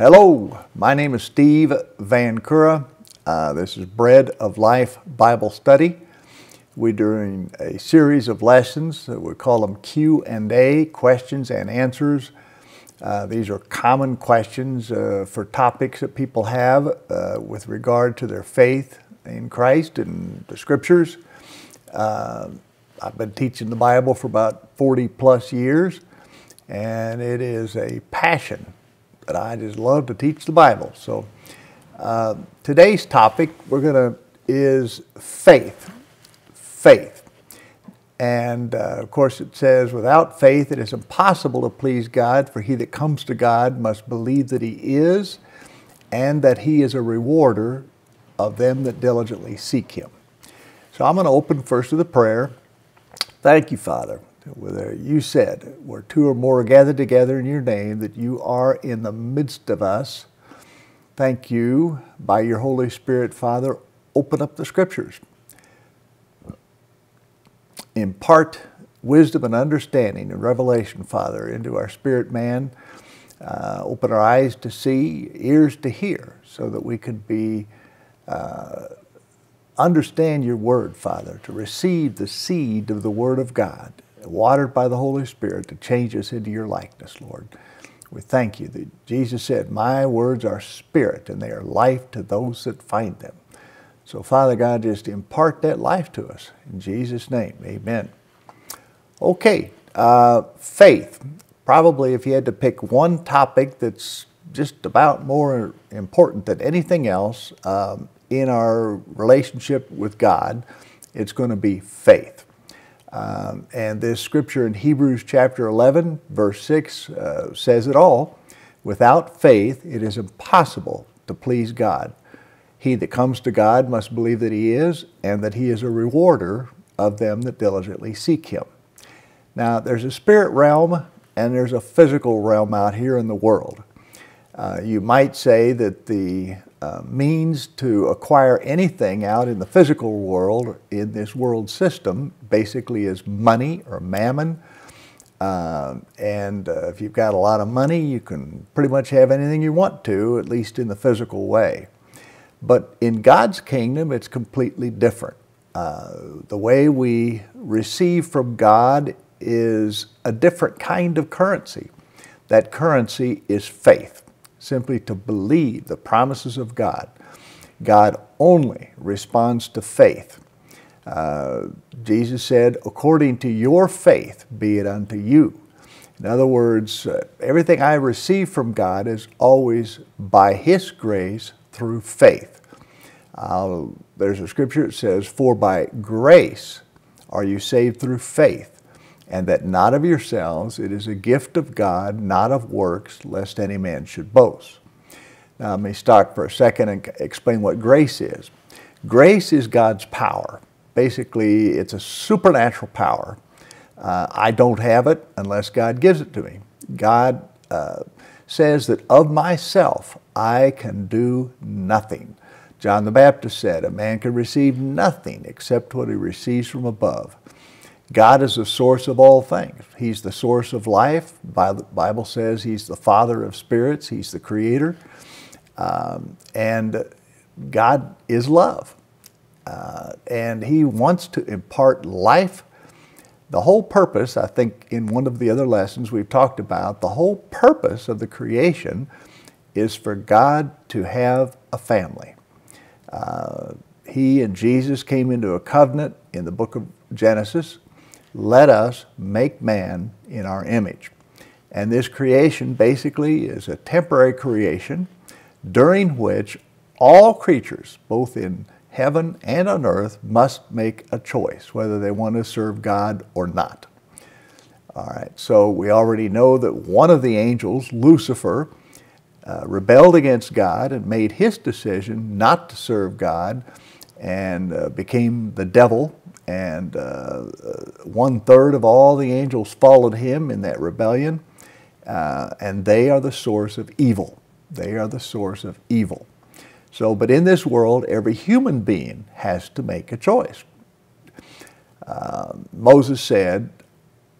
Hello, my name is Steve Vancura. Uh, this is Bread of Life Bible Study. We're doing a series of lessons. That we call them Q and A, questions and answers. Uh, these are common questions uh, for topics that people have uh, with regard to their faith in Christ and the Scriptures. Uh, I've been teaching the Bible for about 40 plus years, and it is a passion that I just love to teach the Bible. So uh, today's topic we're to is faith. Faith. And uh, of course, it says, without faith, it is impossible to please God, for he that comes to God must believe that he is, and that he is a rewarder of them that diligently seek him. So I'm going to open first with a prayer. Thank you, Father, whether you said, where two or more are gathered together in your name, that you are in the midst of us. Thank you, by your Holy Spirit, Father, open up the scriptures. Impart wisdom and understanding and revelation, Father, into our spirit man. Uh, open our eyes to see, ears to hear, so that we could be uh, understand your word, Father, to receive the seed of the word of God watered by the Holy Spirit to change us into your likeness, Lord. We thank you that Jesus said, My words are spirit and they are life to those that find them. So, Father God, just impart that life to us. In Jesus' name, amen. Okay, uh, faith. Probably if you had to pick one topic that's just about more important than anything else um, in our relationship with God, it's going to be faith. Um, and this scripture in Hebrews chapter 11, verse 6 uh, says it all. Without faith, it is impossible to please God. He that comes to God must believe that He is, and that He is a rewarder of them that diligently seek Him. Now, there's a spirit realm and there's a physical realm out here in the world. Uh, you might say that the uh, means to acquire anything out in the physical world, in this world system, basically is money or mammon. Uh, and uh, if you've got a lot of money, you can pretty much have anything you want to, at least in the physical way. But in God's kingdom, it's completely different. Uh, the way we receive from God is a different kind of currency. That currency is faith simply to believe the promises of God. God only responds to faith. Uh, Jesus said, according to your faith be it unto you. In other words, uh, everything I receive from God is always by His grace through faith. Uh, there's a scripture that says, For by grace are you saved through faith and that not of yourselves, it is a gift of God, not of works, lest any man should boast. Now, let me stop for a second and explain what grace is. Grace is God's power. Basically, it's a supernatural power. Uh, I don't have it unless God gives it to me. God uh, says that of myself I can do nothing. John the Baptist said, A man can receive nothing except what he receives from above. God is the source of all things. He's the source of life. The Bible says He's the Father of spirits. He's the Creator. Um, and God is love. Uh, and He wants to impart life. The whole purpose, I think in one of the other lessons we've talked about, the whole purpose of the creation is for God to have a family. Uh, he and Jesus came into a covenant in the book of Genesis let us make man in our image. And this creation basically is a temporary creation during which all creatures, both in heaven and on earth, must make a choice whether they want to serve God or not. All right, so we already know that one of the angels, Lucifer, uh, rebelled against God and made his decision not to serve God and uh, became the devil and uh, uh, one third of all the angels followed him in that rebellion, uh, and they are the source of evil. They are the source of evil. So, but in this world, every human being has to make a choice. Uh, Moses said,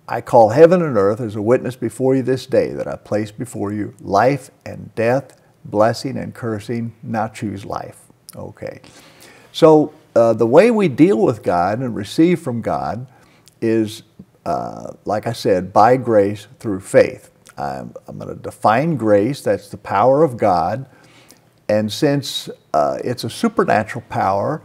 I call heaven and earth as a witness before you this day that I place before you life and death, blessing and cursing. Now choose life. Okay. So uh, the way we deal with God and receive from God is, uh, like I said, by grace through faith. I'm, I'm going to define grace. That's the power of God. And since uh, it's a supernatural power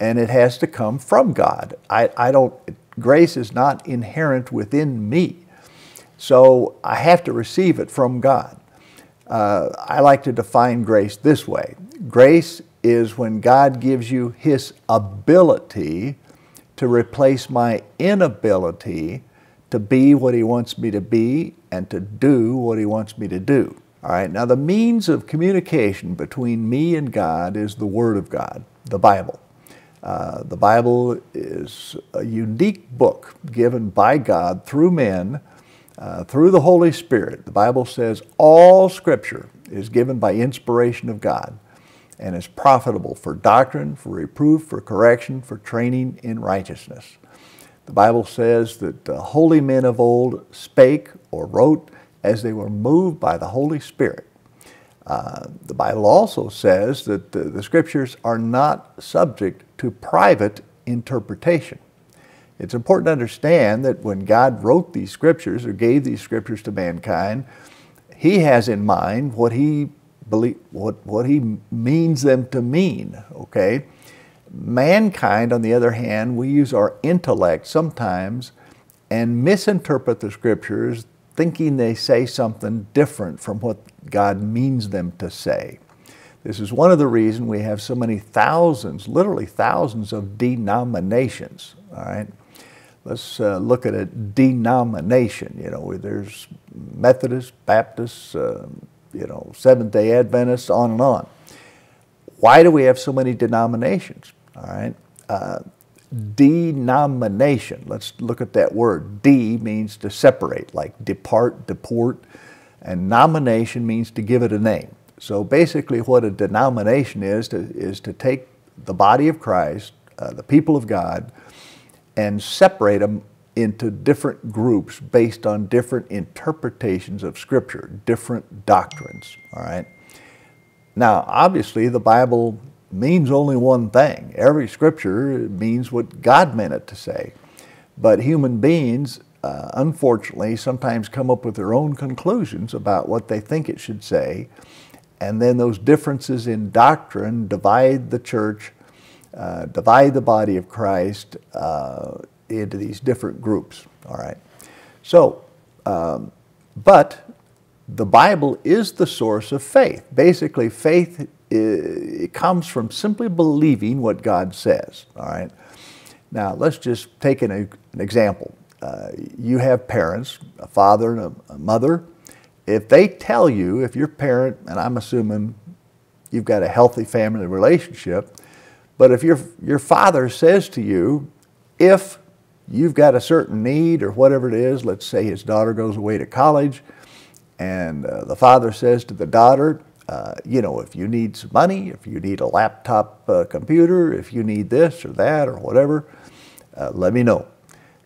and it has to come from God, I, I don't, grace is not inherent within me. So I have to receive it from God. Uh, I like to define grace this way grace is when God gives you His ability to replace my inability to be what He wants me to be and to do what He wants me to do. All right, now the means of communication between me and God is the Word of God, the Bible. Uh, the Bible is a unique book given by God through men, uh, through the Holy Spirit. The Bible says all Scripture is given by inspiration of God and is profitable for doctrine, for reproof, for correction, for training in righteousness. The Bible says that the holy men of old spake or wrote as they were moved by the Holy Spirit. Uh, the Bible also says that the, the scriptures are not subject to private interpretation. It's important to understand that when God wrote these scriptures or gave these scriptures to mankind, He has in mind what He believe, what, what He means them to mean, okay? Mankind, on the other hand, we use our intellect sometimes and misinterpret the scriptures thinking they say something different from what God means them to say. This is one of the reasons we have so many thousands, literally thousands of denominations, all right? Let's uh, look at a denomination. You know, there's Methodists, Baptists, uh, you know, Seventh-day Adventists, on and on. Why do we have so many denominations? All right. Uh, denomination. Let's look at that word. D means to separate, like depart, deport, and nomination means to give it a name. So basically, what a denomination is to, is to take the body of Christ, uh, the people of God, and separate them into different groups based on different interpretations of Scripture, different doctrines. All right. Now, obviously, the Bible means only one thing. Every scripture means what God meant it to say. But human beings, uh, unfortunately, sometimes come up with their own conclusions about what they think it should say. And then those differences in doctrine divide the church, uh, divide the body of Christ uh, into these different groups. All right. So, um, but the Bible is the source of faith. Basically, faith it comes from simply believing what God says. All right. Now let's just take an, an example. Uh, you have parents, a father and a, a, mother. If they tell you, if your parent, and I'm assuming you've got a healthy family relationship, but if your your father says to you, if you've got a certain need or whatever it is, let's say his daughter goes away to college, and uh, the father says to the daughter, uh, you know, if you need some money, if you need a laptop uh, computer, if you need this or that or whatever, uh, let me know.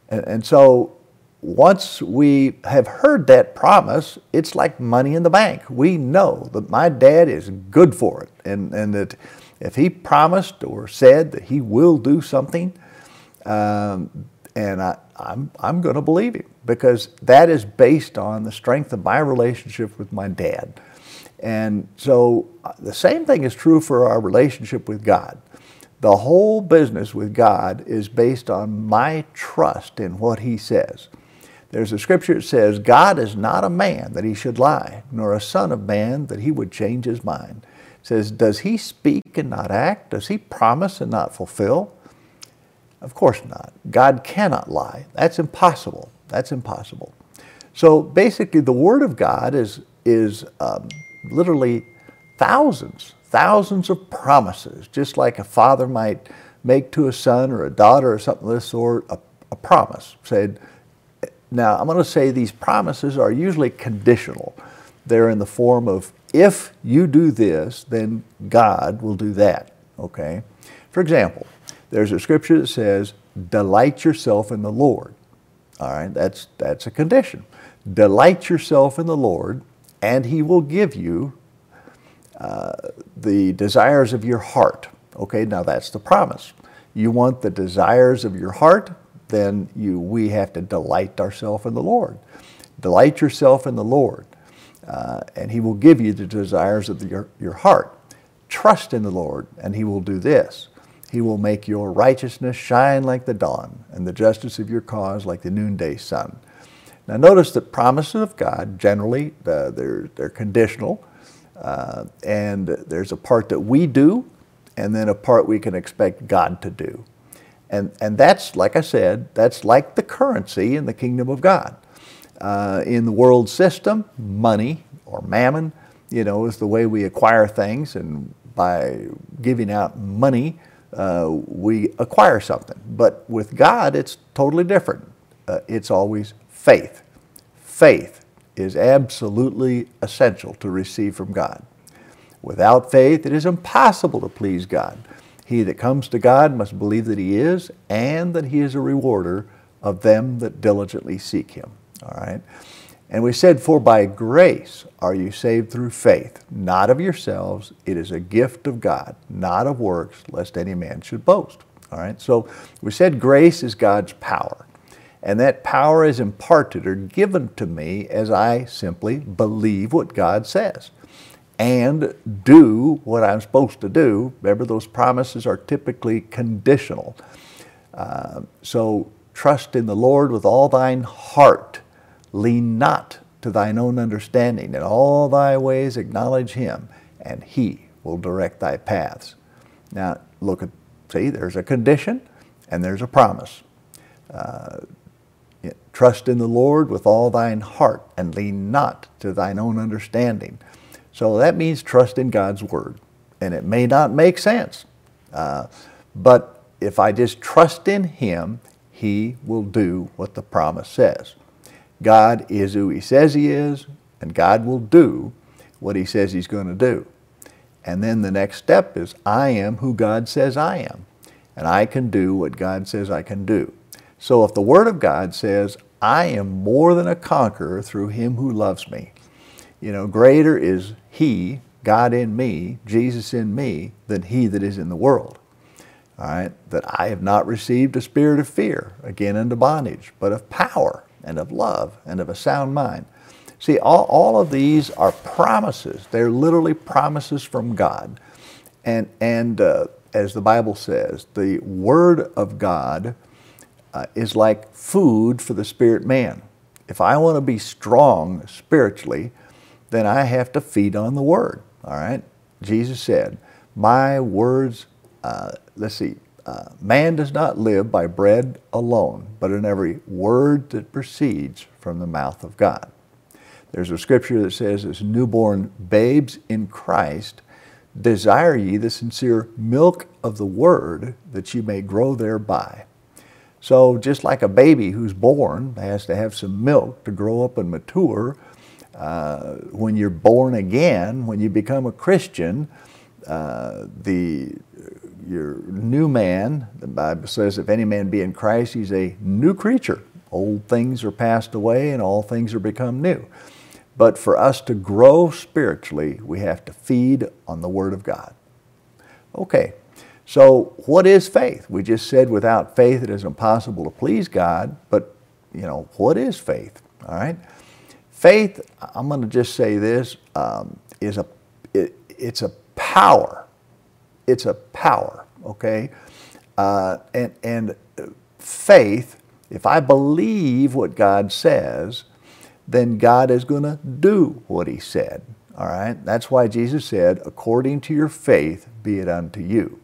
And, and, so once we have heard that promise, it's like money in the bank. We know that my dad is good for it and, and that if he promised or said that he will do something, um, and I, I'm, I'm going to believe him because that is based on the strength of my relationship with my dad. And so uh, the same thing is true for our relationship with God. The whole business with God is based on my trust in what He says. There's a scripture that says, God is not a man that he should lie, nor a son of man that he would change his mind. It says, Does he speak and not act? Does he promise and not fulfill? Of course not. God cannot lie. That's impossible. That's impossible. So basically, the Word of God is, is um, literally thousands, thousands of promises, just like a father might make to a son or a daughter or something of this sort, a, a promise. Said, now I'm going to say these promises are usually conditional. They're in the form of, if you do this, then God will do that, okay? For example, there's a scripture that says, delight yourself in the Lord. All right, that's, that's a condition. Delight yourself in the Lord, and he will give you uh, the desires of your heart. Okay, now that's the promise. You want the desires of your heart, then you, we have to delight ourselves in the Lord. Delight yourself in the Lord, uh, and He will give you the desires of the, your, your heart. Trust in the Lord, and He will do this. He will make your righteousness shine like the dawn, and the justice of your cause like the noonday sun. Now, notice that promises of God generally uh, they're, they're conditional, uh, and there's a part that we do, and then a part we can expect God to do. And, and that's, like I said, that's like the currency in the kingdom of God. Uh, in the world system, money or mammon, you know, is the way we acquire things, and by giving out money, uh, we acquire something. But with God, it's totally different. Uh, it's always faith. Faith is absolutely essential to receive from God. Without faith, it is impossible to please God. He that comes to God must believe that He is and that He is a rewarder of them that diligently seek Him. All right? And we said, For by grace are you saved through faith, not of yourselves. It is a gift of God, not of works, lest any man should boast. All right? So we said grace is God's power. And that power is imparted or given to me as I simply believe what God says and do what I'm supposed to do. Remember, those promises are typically conditional. Uh, so trust in the Lord with all thine heart. Lean not to thine own understanding. In all thy ways acknowledge him, and he will direct thy paths. Now, look at, see, there's a condition and there's a promise. Uh, trust in the Lord with all thine heart, and lean not to thine own understanding. So that means trust in God's Word. And it may not make sense, uh, but if I just trust in Him, He will do what the promise says. God is who He says He is, and God will do what He says He's going to do. And then the next step is I am who God says I am, and I can do what God says I can do. So if the Word of God says, I am more than a conqueror through Him who loves me, you know, greater is He, God in me, Jesus in me, than He that is in the world. All right, that I have not received a spirit of fear, again into bondage, but of power and of love and of a sound mind. See, all, all of these are promises. They're literally promises from God. And, and uh, as the Bible says, the Word of God uh, is like food for the spirit man. If I want to be strong spiritually, then I have to feed on the Word. All right? Jesus said, My words, uh, let's see, uh, man does not live by bread alone, but in every word that proceeds from the mouth of God. There's a scripture that says, as newborn babes in Christ, desire ye the sincere milk of the word that ye may grow thereby. So just like a baby who's born has to have some milk to grow up and mature, uh, when you're born again, when you become a Christian, uh, the your new man, the Bible says, if any man be in Christ, he's a new creature. Old things are passed away and all things are become new. But for us to grow spiritually, we have to feed on the Word of God. Okay, so what is faith? We just said without faith it is impossible to please God, but you know, what is faith? All right. Faith, I'm going to just say this, um, is a, it, it's a power. It's a power, okay? Uh, and, and faith, if I believe what God says, then God is going to do what He said. All right? That's why Jesus said, according to your faith, be it unto you.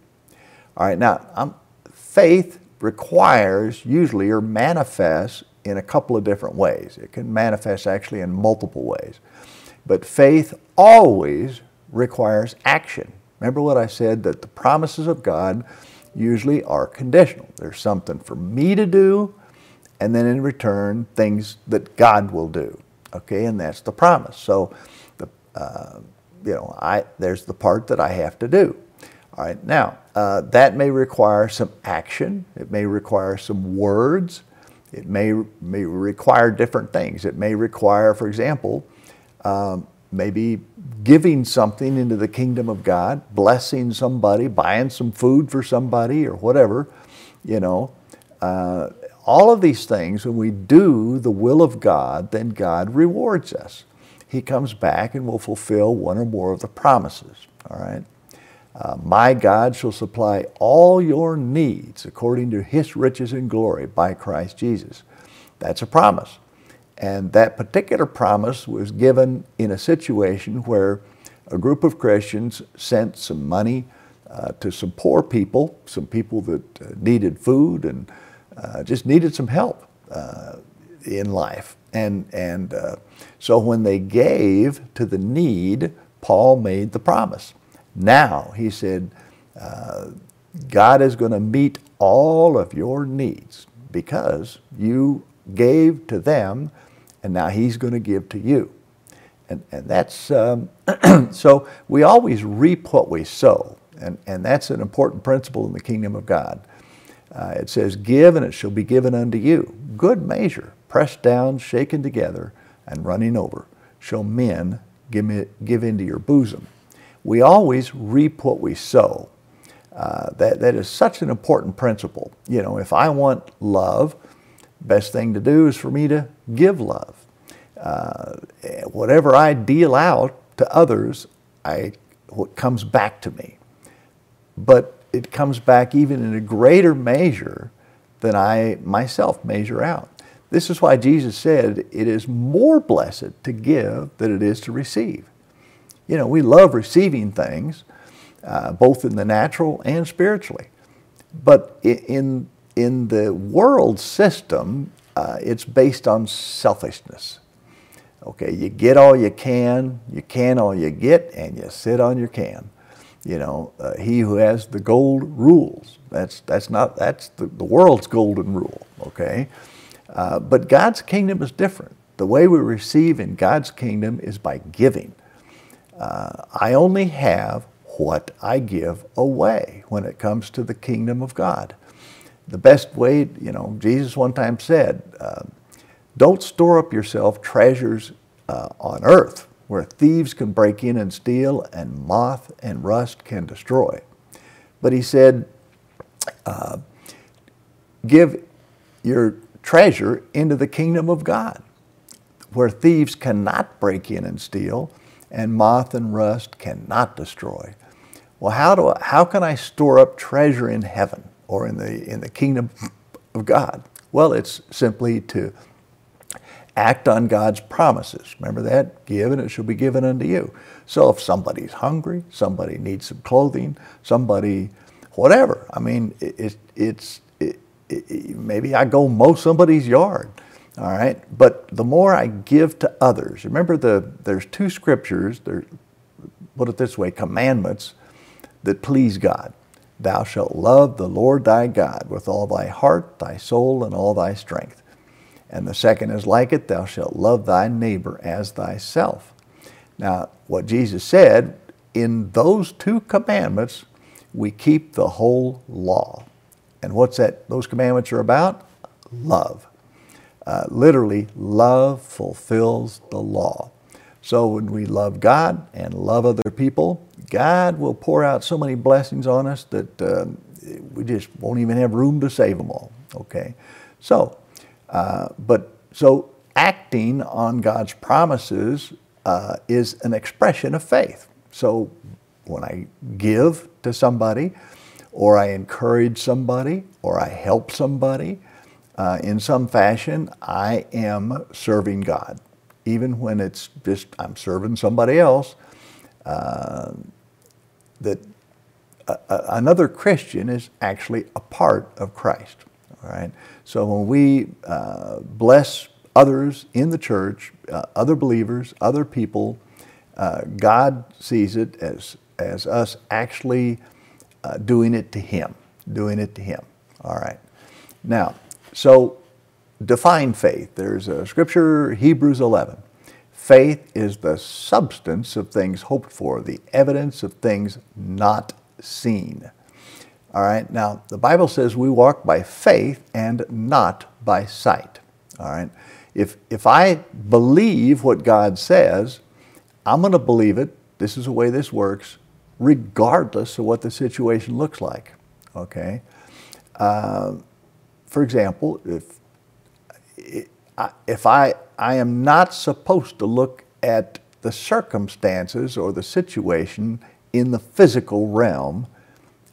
All right, now, faith requires usually or manifests in a couple of different ways. It can manifest actually in multiple ways. But faith always requires action. Remember what I said that the promises of God usually are conditional. There's something for me to do, and then in return, things that God will do. Okay, and that's the promise. So, the, uh, you know, I, there's the part that I have to do. All right, now, uh, that may require some action, it may require some words, it may, may require different things. It may require, for example, um, maybe giving something into the kingdom of God, blessing somebody, buying some food for somebody, or whatever, you know. Uh, all of these things, when we do the will of God, then God rewards us. He comes back and will fulfill one or more of the promises. All right. Uh, my God shall supply all your needs according to his riches and glory by Christ Jesus. That's a promise. And that particular promise was given in a situation where a group of Christians sent some money uh, to some poor people, some people that uh, needed food and uh, just needed some help uh, in life. And, and uh, so when they gave to the need, Paul made the promise. Now, he said, uh, God is going to meet all of your needs because you gave to them and now He's going to give to you. And, and that's, um, so we always reap what we sow. And, and that's an important principle in the kingdom of God. Uh, it says, Give and it shall be given unto you. Good measure, pressed down, shaken together, and running over, shall men give, me, give into your bosom. We always reap what we sow. Uh, that, that is such an important principle. You know, if I want love, best thing to do is for me to give love. Uh, whatever I deal out to others, I, what comes back to me. But it comes back even in a greater measure than I myself measure out. This is why Jesus said it is more blessed to give than it is to receive. You know, we love receiving things, uh, both in the natural and spiritually. But in, in the world system, uh, it's based on selfishness. Okay, you get all you can, you can all you get, and you sit on your can. You know, uh, he who has the gold rules. That's that's not that's the, the world's golden rule. Okay, uh, but God's kingdom is different. The way we receive in God's kingdom is by giving. Uh, I only have what I give away when it comes to the kingdom of God the best way, you know, Jesus one time said, uh, don't store up yourself treasures uh, on earth where thieves can break in and steal and moth and rust can destroy. But he said, uh, give your treasure into the kingdom of God where thieves cannot break in and steal and moth and rust cannot destroy. Well, how, do I, how can I store up treasure in heaven? Or in the, in the kingdom of God? Well, it's simply to act on God's promises. Remember that? Give and it shall be given unto you. So if somebody's hungry, somebody needs some clothing, somebody, whatever. I mean, it, it's, it, it, maybe I go mow somebody's yard. All right, but the more I give to others, remember the there's two scriptures. There, put it this way: commandments that please God. Thou shalt love the Lord thy God with all thy heart, thy soul, and all thy strength. And the second is like it, thou shalt love thy neighbor as thyself. Now, what Jesus said, in those two commandments, we keep the whole law. And what's that? Those commandments are about? Love. Uh, literally, love fulfills the law. So when we love God and love other people, God will pour out so many blessings on us that uh, we just won't even have room to save them all. Okay, so uh, but so acting on God's promises uh, is an expression of faith. So when I give to somebody, or I encourage somebody, or I help somebody uh, in some fashion, I am serving God. Even when it's just I'm serving somebody else, uh, that a, a, another Christian is actually a part of Christ. All right. So when we uh, bless others in the church, uh, other believers, other people, uh, God sees it as as us actually uh, doing it to Him, doing it to Him. All right. Now, so define faith. There's a scripture, Hebrews 11. Faith is the substance of things hoped for, the evidence of things not seen. All right, now the Bible says we walk by faith and not by sight. All right, if, if I believe what God says, I'm going to believe it. This is the way this works, regardless of what the situation looks like. Okay? Uh, for example, if, if I, I am not supposed to look at the circumstances or the situation in the physical realm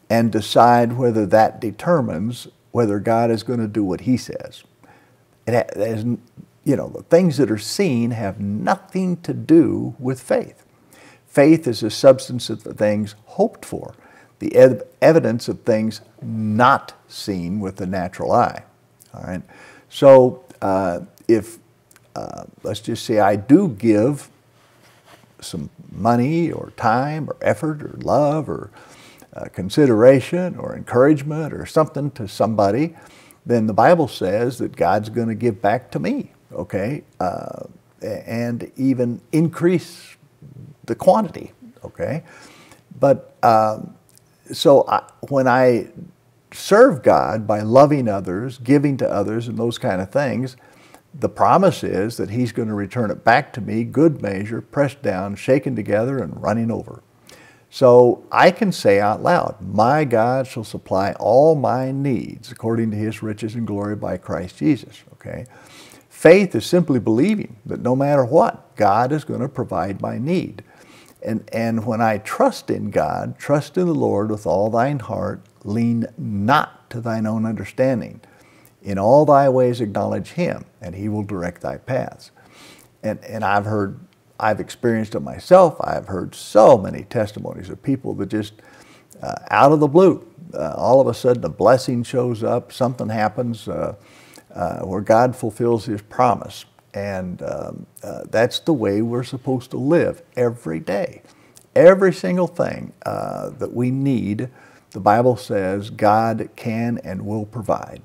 and decide whether that determines whether God is going to do what He says. It has, you know, the things that are seen have nothing to do with faith. Faith is the substance of the things hoped for, the ev evidence of things not seen with the natural eye. All right. So uh, if uh, let's just say I do give some money or time or effort or love or uh, consideration or encouragement or something to somebody, then the Bible says that God's going to give back to me, okay, uh, and even increase the quantity, okay. But um, so I, when I serve God by loving others, giving to others, and those kind of things, the promise is that He's going to return it back to me, good measure, pressed down, shaken together, and running over. So I can say out loud, My God shall supply all my needs according to His riches and glory by Christ Jesus. Okay? Faith is simply believing that no matter what, God is going to provide my need. And, and when I trust in God, trust in the Lord with all thine heart, lean not to thine own understanding. In all thy ways acknowledge him, and he will direct thy paths. And, and I've heard, I've experienced it myself. I've heard so many testimonies of people that just, uh, out of the blue, uh, all of a sudden a blessing shows up, something happens uh, uh where God fulfills his promise. And um, uh, that's the way we're supposed to live every day. Every single thing uh, that we need, the Bible says God can and will provide.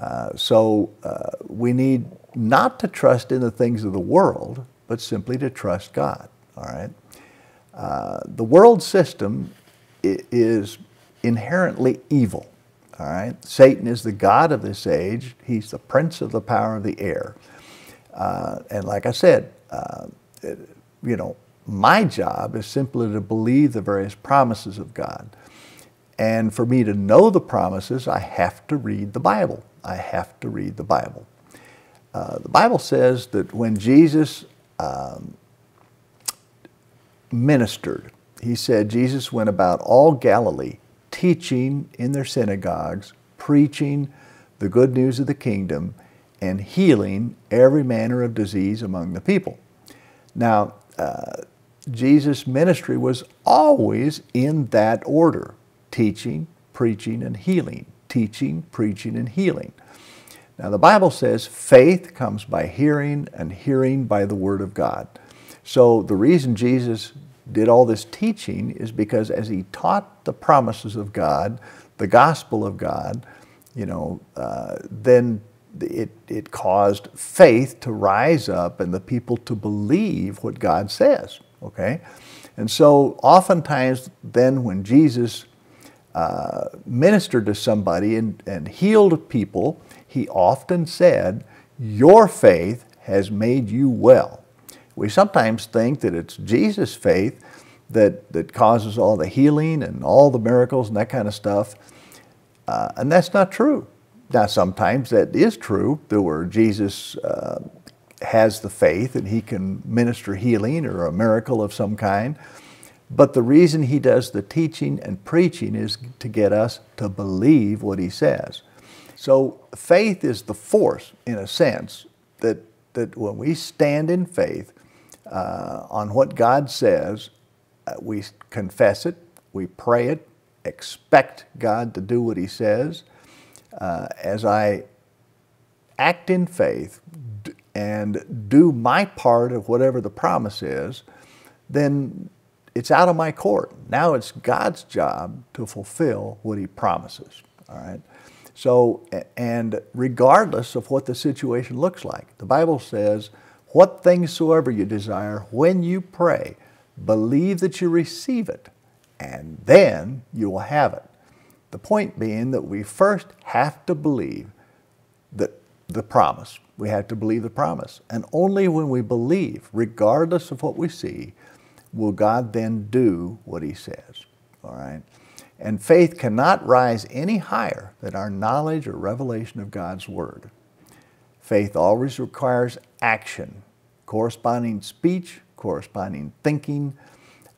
Uh, so uh, we need not to trust in the things of the world, but simply to trust God. All right. Uh, the world system is inherently evil. All right. Satan is the god of this age. He's the prince of the power of the air. Uh, and like I said, uh, it, you know, my job is simply to believe the various promises of God. And for me to know the promises, I have to read the Bible. I have to read the Bible. Uh, the Bible says that when Jesus um, ministered, he said Jesus went about all Galilee, teaching in their synagogues, preaching the good news of the kingdom, and healing every manner of disease among the people. Now, uh, Jesus' ministry was always in that order teaching, preaching, and healing teaching, preaching, and healing. Now, the Bible says faith comes by hearing, and hearing by the Word of God. So, the reason Jesus did all this teaching is because as he taught the promises of God, the gospel of God, you know, uh, then it, it caused faith to rise up and the people to believe what God says, okay? And so oftentimes then when Jesus uh, ministered to somebody and, and healed people, he often said, Your faith has made you well. We sometimes think that it's Jesus' faith that, that causes all the healing and all the miracles and that kind of stuff. Uh, and that's not true. Now, sometimes that is true, where Jesus uh, has the faith and he can minister healing or a miracle of some kind. But the reason he does the teaching and preaching is to get us to believe what he says. So faith is the force, in a sense, that, that when we stand in faith uh, on what God says, uh, we confess it, we pray it, expect God to do what he says. Uh, as I act in faith and do my part of whatever the promise is, then it's out of my court. Now it's God's job to fulfill what He promises. All right. So, and regardless of what the situation looks like, the Bible says, "What things soever you desire, when you pray, believe that you receive it, and then you will have it." The point being that we first have to believe that the promise. We have to believe the promise. And only when we believe, regardless of what we see, will God then do what He says. All right? And faith cannot rise any higher than our knowledge or revelation of God's Word. Faith always requires action, corresponding speech, corresponding thinking.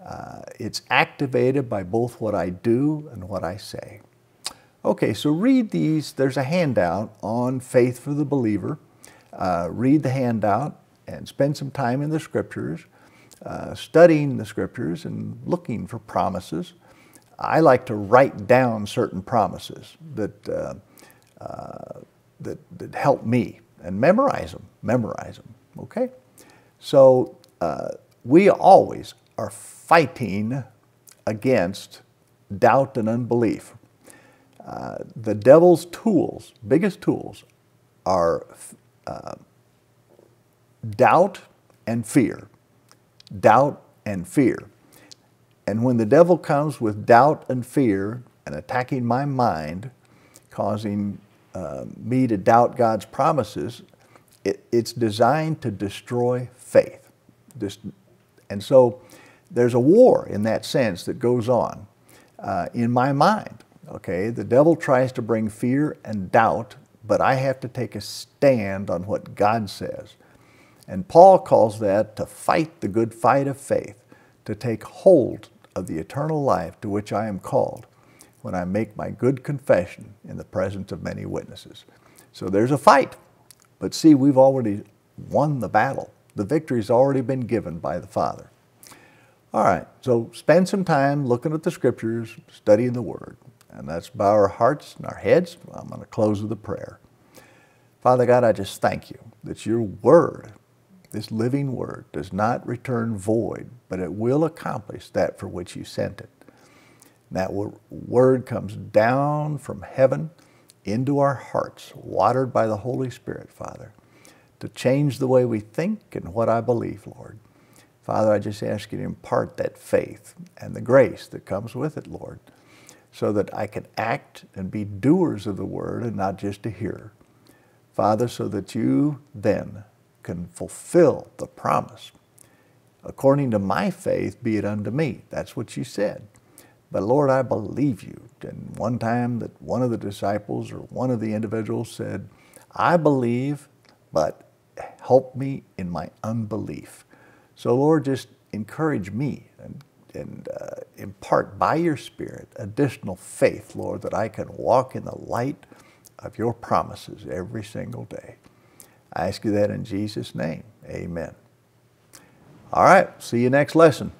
Uh, it's activated by both what I do and what I say. Okay, so read these. There's a handout on faith for the believer. Uh, read the handout and spend some time in the scriptures, uh, studying the scriptures and looking for promises. I like to write down certain promises that, uh, uh that, that help me and memorize them, memorize them, okay? So uh, we always are fighting against doubt and unbelief. Uh, the devil's tools, biggest tools, are doubt and fear. Doubt and fear. And when the devil comes with doubt and fear and attacking my mind, causing uh, me to doubt God's promises, it, it's designed to destroy faith. and so there's a war in that sense that goes on uh, in my mind. Okay, the devil tries to bring fear and doubt, but I have to take a stand on what God says. And Paul calls that to fight the good fight of faith, to take hold of the eternal life to which I am called when I make my good confession in the presence of many witnesses. So there's a fight. But see, we've already won the battle. The victory's already been given by the Father. All right, so spend some time looking at the scriptures, studying the Word. And let's bow our hearts and our heads. I'm going to close with a prayer. Father God, I just thank you that your Word, this living Word, does not return void, but it will accomplish that for which you sent it. And that Word comes down from heaven into our hearts, watered by the Holy Spirit, Father, to change the way we think and what I believe, Lord. Father, I just ask you to impart that faith and the grace that comes with it, Lord, so that I can act and be doers of the word and not just a hearer. Father, so that you then can fulfill the promise. According to my faith, be it unto me. That's what you said. But Lord, I believe you. And one time that one of the disciples or one of the individuals said, I believe, but help me in my unbelief. So Lord, just encourage me and, and uh, impart by your Spirit additional faith, Lord, that I can walk in the light of your promises every single day. I ask you that in Jesus' name. Amen. All right, see you next lesson.